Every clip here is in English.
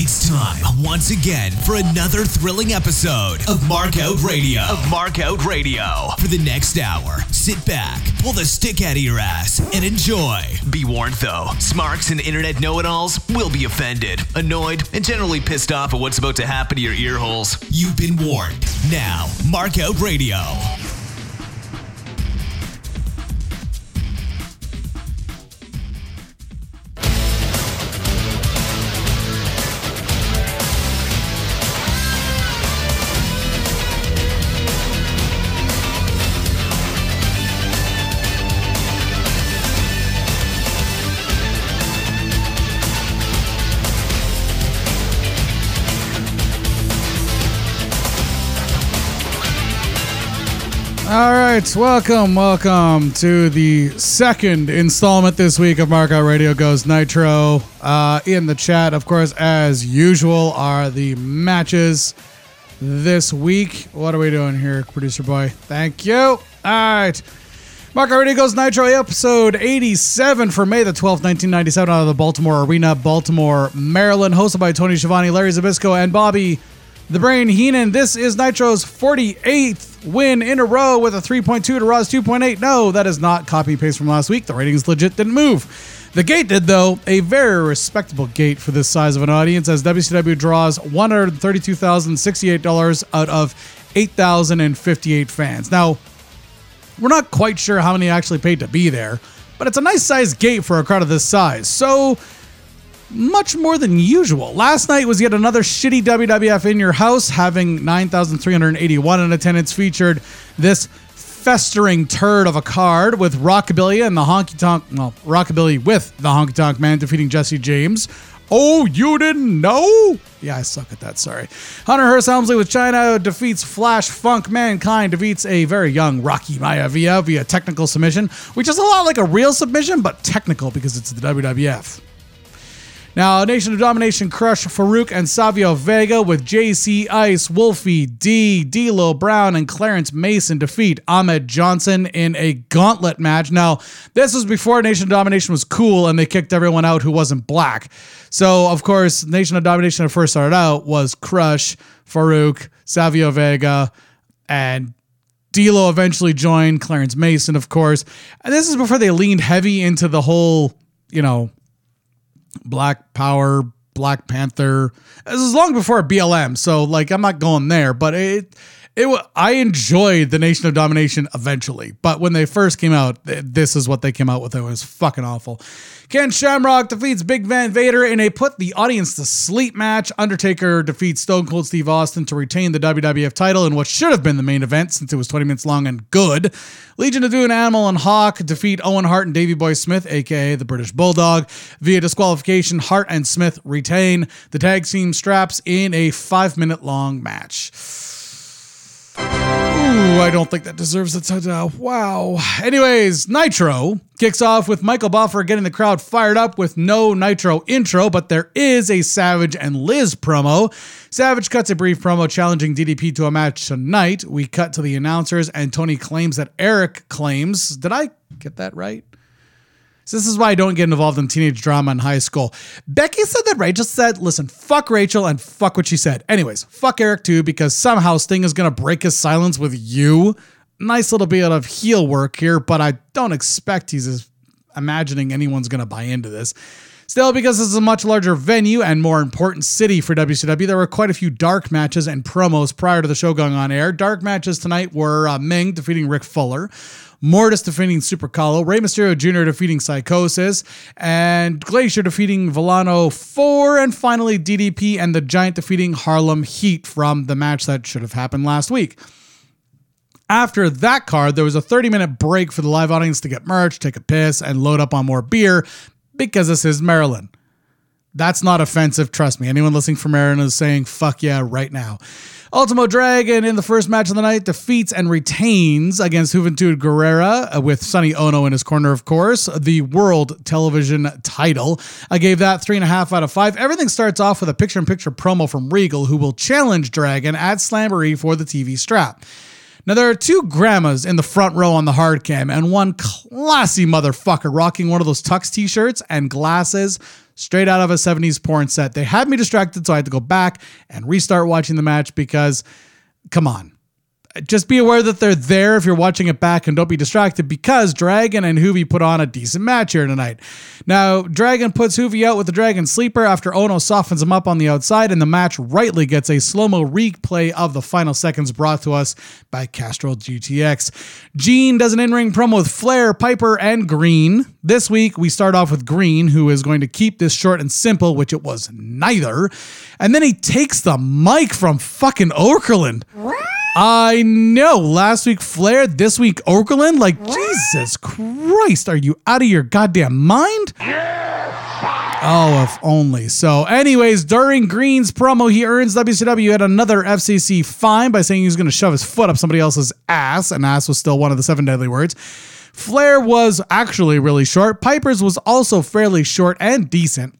It's time once again for another thrilling episode of Markout Radio. Of Markout Radio. For the next hour, sit back, pull the stick out of your ass, and enjoy. Be warned though, smarks and internet know it alls will be offended, annoyed, and generally pissed off at what's about to happen to your ear holes. You've been warned. Now, Markout Radio. All right, welcome, welcome to the second installment this week of Markout Radio Goes Nitro. Uh, in the chat, of course, as usual, are the matches this week. What are we doing here, producer boy? Thank you. All right. Markout Radio Goes Nitro, episode 87 for May the 12th, 1997, out of the Baltimore Arena, Baltimore, Maryland, hosted by Tony Schiavone, Larry Zbyszko, and Bobby the Brain Heenan. This is Nitro's 48th win in a row with a 3.2 to Raw's 2.8. No, that is not copy paste from last week. The ratings legit didn't move. The gate did, though, a very respectable gate for this size of an audience, as WCW draws $132,068 out of 8,058 fans. Now, we're not quite sure how many actually paid to be there, but it's a nice sized gate for a crowd of this size. So, much more than usual. Last night was yet another shitty WWF in your house, having 9,381 in attendance, featured this festering turd of a card with Rockabilly and the Honky Tonk, well, Rockabilly with the Honky Tonk Man defeating Jesse James. Oh, you didn't know? Yeah, I suck at that. Sorry. Hunter Hearst Helmsley with Chyna defeats Flash Funk. Mankind defeats a very young Rocky Maivia via technical submission, which is a lot like a real submission, but technical because it's the WWF. Now, Nation of Domination crush Farouk and Savio Vega with JC Ice, Wolfie D, D'Lo Brown, and Clarence Mason defeat Ahmed Johnson in a gauntlet match. Now, this was before Nation of Domination was cool and they kicked everyone out who wasn't black. So, of course, Nation of Domination that first started out was Crush, Farouk, Savio Vega, and D'Lo eventually joined Clarence Mason, of course. And this is before they leaned heavy into the whole, you know, Black Power, Black Panther. This is long before BLM, so like I'm not going there, but it it I enjoyed the Nation of Domination eventually, but when they first came out, this is what they came out with. It was fucking awful. Ken Shamrock defeats Big Van Vader in a put the audience to sleep match. Undertaker defeats Stone Cold Steve Austin to retain the WWF title in what should have been the main event since it was 20 minutes long and good. Legion of Doom Animal and Hawk defeat Owen Hart and Davey Boy Smith, aka the British Bulldog, via disqualification. Hart and Smith retain the tag team straps in a five minute long match. Ooh, I don't think that deserves a touchdown. Wow. Anyways, Nitro kicks off with Michael Buffer getting the crowd fired up with no Nitro intro, but there is a Savage and Liz promo. Savage cuts a brief promo challenging DDP to a match tonight. We cut to the announcers, and Tony claims that Eric claims. Did I get that right? So this is why I don't get involved in teenage drama in high school. Becky said that Rachel said, listen, fuck Rachel and fuck what she said. Anyways, fuck Eric too, because somehow Sting is going to break his silence with you. Nice little bit of heel work here, but I don't expect he's imagining anyone's going to buy into this. Still, because this is a much larger venue and more important city for WCW, there were quite a few dark matches and promos prior to the show going on air. Dark matches tonight were uh, Ming defeating Rick Fuller. Mortis defeating Super Calo, Rey Mysterio Jr. defeating Psychosis, and Glacier defeating Villano 4, and finally DDP and the Giant defeating Harlem Heat from the match that should have happened last week. After that card, there was a 30 minute break for the live audience to get merch, take a piss, and load up on more beer because this is Maryland. That's not offensive, trust me. Anyone listening from Maryland is saying, fuck yeah, right now. Ultimo Dragon in the first match of the night defeats and retains against Juventud Guerrera uh, with Sonny Ono in his corner, of course, the world television title. I gave that three and a half out of five. Everything starts off with a picture in picture promo from Regal, who will challenge Dragon at Slamboree for the TV strap. Now, there are two grandmas in the front row on the hard cam, and one classy motherfucker rocking one of those tux t shirts and glasses straight out of a 70s porn set. They had me distracted, so I had to go back and restart watching the match because, come on just be aware that they're there if you're watching it back and don't be distracted because Dragon and Juvi put on a decent match here tonight. Now, Dragon puts Juvi out with the Dragon Sleeper after Ono softens him up on the outside, and the match rightly gets a slow mo replay of the final seconds brought to us by Castrol GTX. Gene does an in ring promo with Flair, Piper, and Greene. This week, we start off with Greene, who is going to keep this short and simple, which it was neither. And then he takes the mic from fucking Okerlund. I know. Last week Flair, this week Okerlund. Like, Jesus Christ, are you out of your goddamn mind? Oh, if only. So, anyways, during Greene's promo, he earns WCW yet another FCC fine by saying he was going to shove his foot up somebody else's ass, and ass was still one of the seven deadly words. Flair was actually really short. Piper's was also fairly short and decent.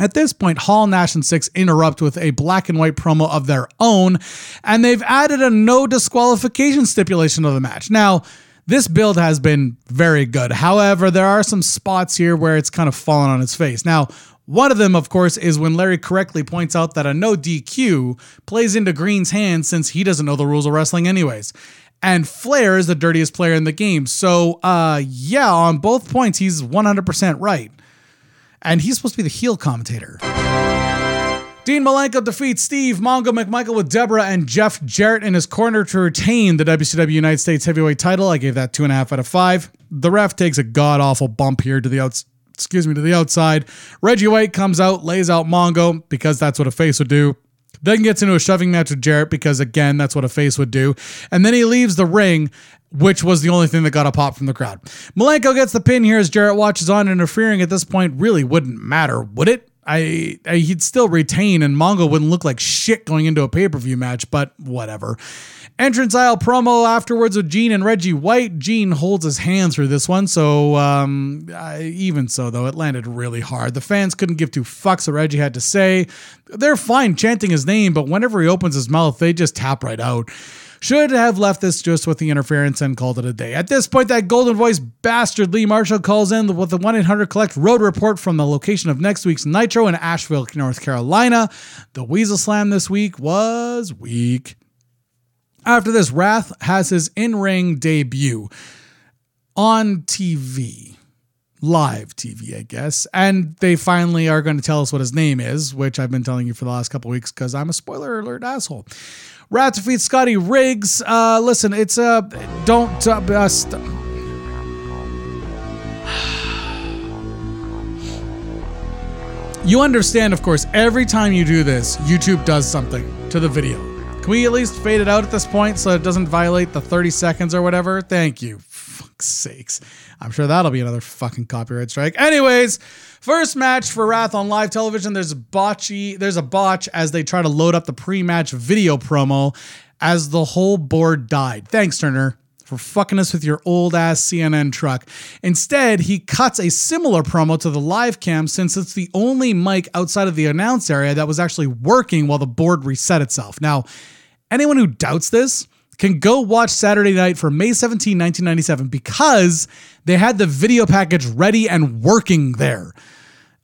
At this point, Hall, Nash, and Six interrupt with a black and white promo of their own, and they've added a no disqualification stipulation to the match. Now, this build has been very good. However, there are some spots here where it's kind of fallen on its face. Now, one of them, of course, is when Larry correctly points out that a no DQ plays into Greene's hands since he doesn't know the rules of wrestling, anyways. And Flair is the dirtiest player in the game. So, uh, yeah, on both points, he's 100% right and he's supposed to be the heel commentator. Dean Malenko defeats Steve Mongo McMichael with Deborah and Jeff Jarrett in his corner to retain the WCW United States Heavyweight title. I gave that two and a half out of five. The ref takes a god awful bump here to the outs. Excuse me, to the outside. Reggie White comes out, lays out Mongo because that's what a face would do. Then gets into a shoving match with Jarrett because, again, that's what a face would do. And then he leaves the ring, which was the only thing that got a pop from the crowd. Malenko gets the pin here as Jarrett watches on. Interfering at this point really wouldn't matter, would it? I, I, he'd still retain, and Mongo wouldn't look like shit going into a pay per view match, but whatever. Entrance aisle promo afterwards with Gene and Reggie White. Gene holds his hand through this one, so um, even so, though, it landed really hard. The fans couldn't give two fucks what Reggie had to say. They're fine chanting his name, but whenever he opens his mouth, they just tap right out. Should have left this just with the interference and called it a day. At this point, that golden voice bastard Lee Marshall calls in with the 1 800 Collect Road report from the location of next week's Nitro in Asheville, North Carolina. The Weasel Slam this week was weak. After this, Wrath has his in ring debut on TV live TV, I guess. And they finally are going to tell us what his name is, which I've been telling you for the last couple weeks because I'm a spoiler alert asshole. Wrath defeats Scotty Riggs. Uh, listen, it's a uh, don't uh, uh, st- You understand, of course, every time you do this, YouTube does something to the video. Can we at least fade it out at this point so it doesn't violate the 30 seconds or whatever? Thank you. Fuck's sakes. I'm sure that'll be another fucking copyright strike. Anyways, first match for Wrath on live television. There's a botchy, there's a botch as they try to load up the pre-match video promo as the whole board died. Thanks, Turner for fucking us with your old ass CNN truck. Instead, he cuts a similar promo to the live cam since it's the only mic outside of the announce area that was actually working while the board reset itself. Now, anyone who doubts this, can go watch Saturday Night for May 17, 1997, because they had the video package ready and working there.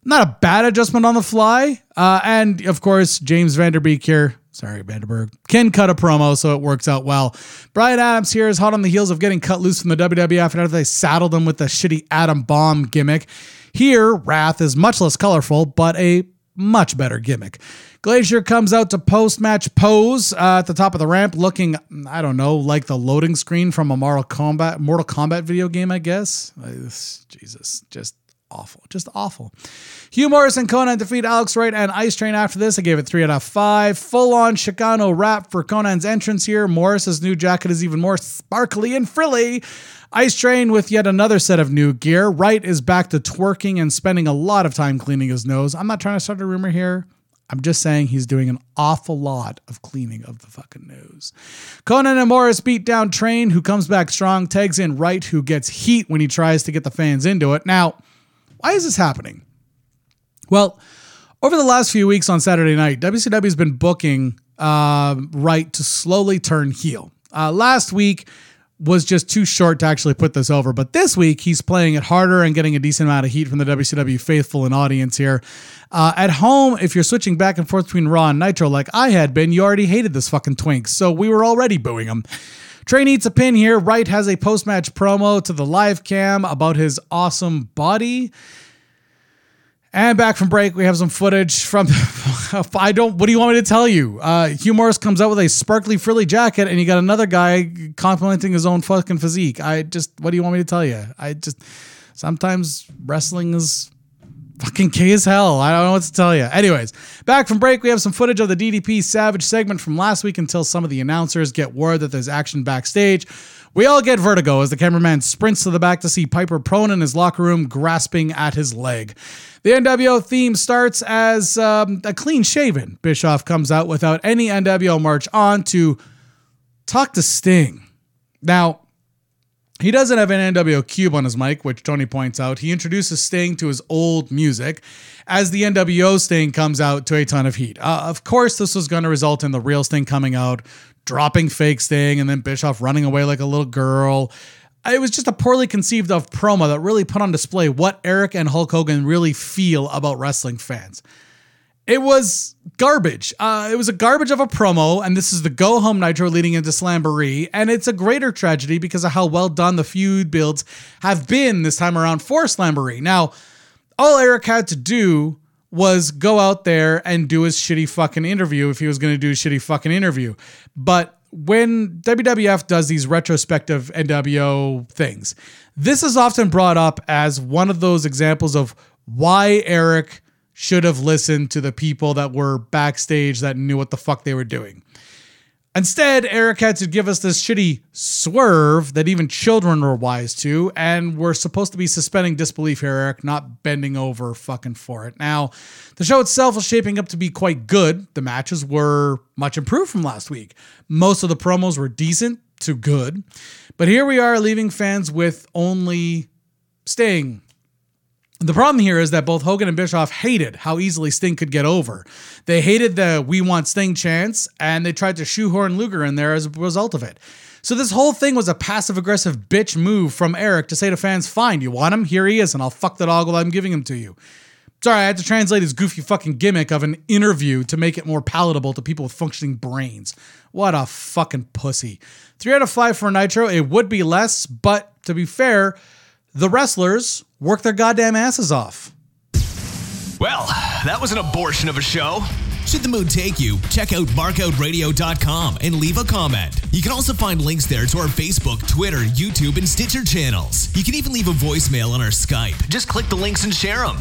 Not a bad adjustment on the fly. Uh, and of course, James Vanderbeek here, sorry, Vanderberg, can cut a promo, so it works out well. Brian Adams here is hot on the heels of getting cut loose from the WWF and after they saddled him with the shitty Adam Bomb gimmick. Here, Wrath is much less colorful, but a much better gimmick. Glacier comes out to post match pose uh, at the top of the ramp, looking, I don't know, like the loading screen from a Mortal Kombat, Mortal Kombat video game, I guess. Jesus, just awful. Just awful. Hugh Morris and Konnan defeat Alex Wright and Ice Train after this. I gave it 3 out of 5. Full on Chicano rap for Konnan's entrance here. Morris's new jacket is even more sparkly and frilly. Ice Train with yet another set of new gear. Wright is back to twerking and spending a lot of time cleaning his nose. I'm not trying to start a rumor here. I'm just saying he's doing an awful lot of cleaning of the fucking nose. Conan and Morris beat down Train, who comes back strong, tags in Wright, who gets heat when he tries to get the fans into it. Now, why is this happening? Well, over the last few weeks on Saturday night, WCW has been booking uh, Wright to slowly turn heel. Uh, last week, was just too short to actually put this over. But this week, he's playing it harder and getting a decent amount of heat from the WCW faithful and audience here. Uh, at home, if you're switching back and forth between Raw and Nitro like I had been, you already hated this fucking twink. So we were already booing him. Trey needs a pin here. Wright has a post match promo to the live cam about his awesome body. And back from break, we have some footage from. I don't. What do you want me to tell you? Uh, Hugh Morris comes out with a sparkly frilly jacket, and you got another guy complimenting his own fucking physique. I just. What do you want me to tell you? I just. Sometimes wrestling is fucking key as hell. I don't know what to tell you. Anyways, back from break, we have some footage of the DDP Savage segment from last week until some of the announcers get word that there's action backstage. We all get vertigo as the cameraman sprints to the back to see Piper prone in his locker room, grasping at his leg. The NWO theme starts as um, a clean shaven. Bischoff comes out without any NWO merch on to talk to Sting. Now, he doesn't have an NWO cube on his mic, which Tony points out. He introduces Sting to his old music as the NWO Sting comes out to a ton of heat. Uh, of course, this was going to result in the real Sting coming out, dropping fake Sting, and then Bischoff running away like a little girl. It was just a poorly conceived of promo that really put on display what Eric and Hulk Hogan really feel about wrestling fans. It was garbage. Uh, it was a garbage of a promo, and this is the go home Nitro leading into Slamboree, and it's a greater tragedy because of how well done the feud builds have been this time around for Slamboree. Now, all Eric had to do was go out there and do his shitty fucking interview if he was going to do a shitty fucking interview. But when WWF does these retrospective NWO things, this is often brought up as one of those examples of why Eric should have listened to the people that were backstage that knew what the fuck they were doing. Instead, Eric had to give us this shitty swerve that even children were wise to, and we're supposed to be suspending disbelief here, Eric, not bending over fucking for it. Now, the show itself was shaping up to be quite good. The matches were much improved from last week. Most of the promos were decent to good. But here we are leaving fans with only Sting the problem here is that both Hogan and Bischoff hated how easily Sting could get over. They hated the "We Want Sting" chance, and they tried to shoehorn Luger in there as a result of it. So this whole thing was a passive aggressive bitch move from Eric to say to fans, "Fine, you want him? Here he is, and I'll fuck the dog while I'm giving him to you." Sorry, I had to translate his goofy fucking gimmick of an interview to make it more palatable to people with functioning brains. What a fucking pussy. Three out of five for Nitro. It would be less, but to be fair, the wrestlers work their goddamn asses off. Well, that was an abortion of a show. Should the mood take you, check out markoutradio.com and leave a comment. You can also find links there to our Facebook, Twitter, YouTube, and Stitcher channels. You can even leave a voicemail on our Skype. Just click the links and share them.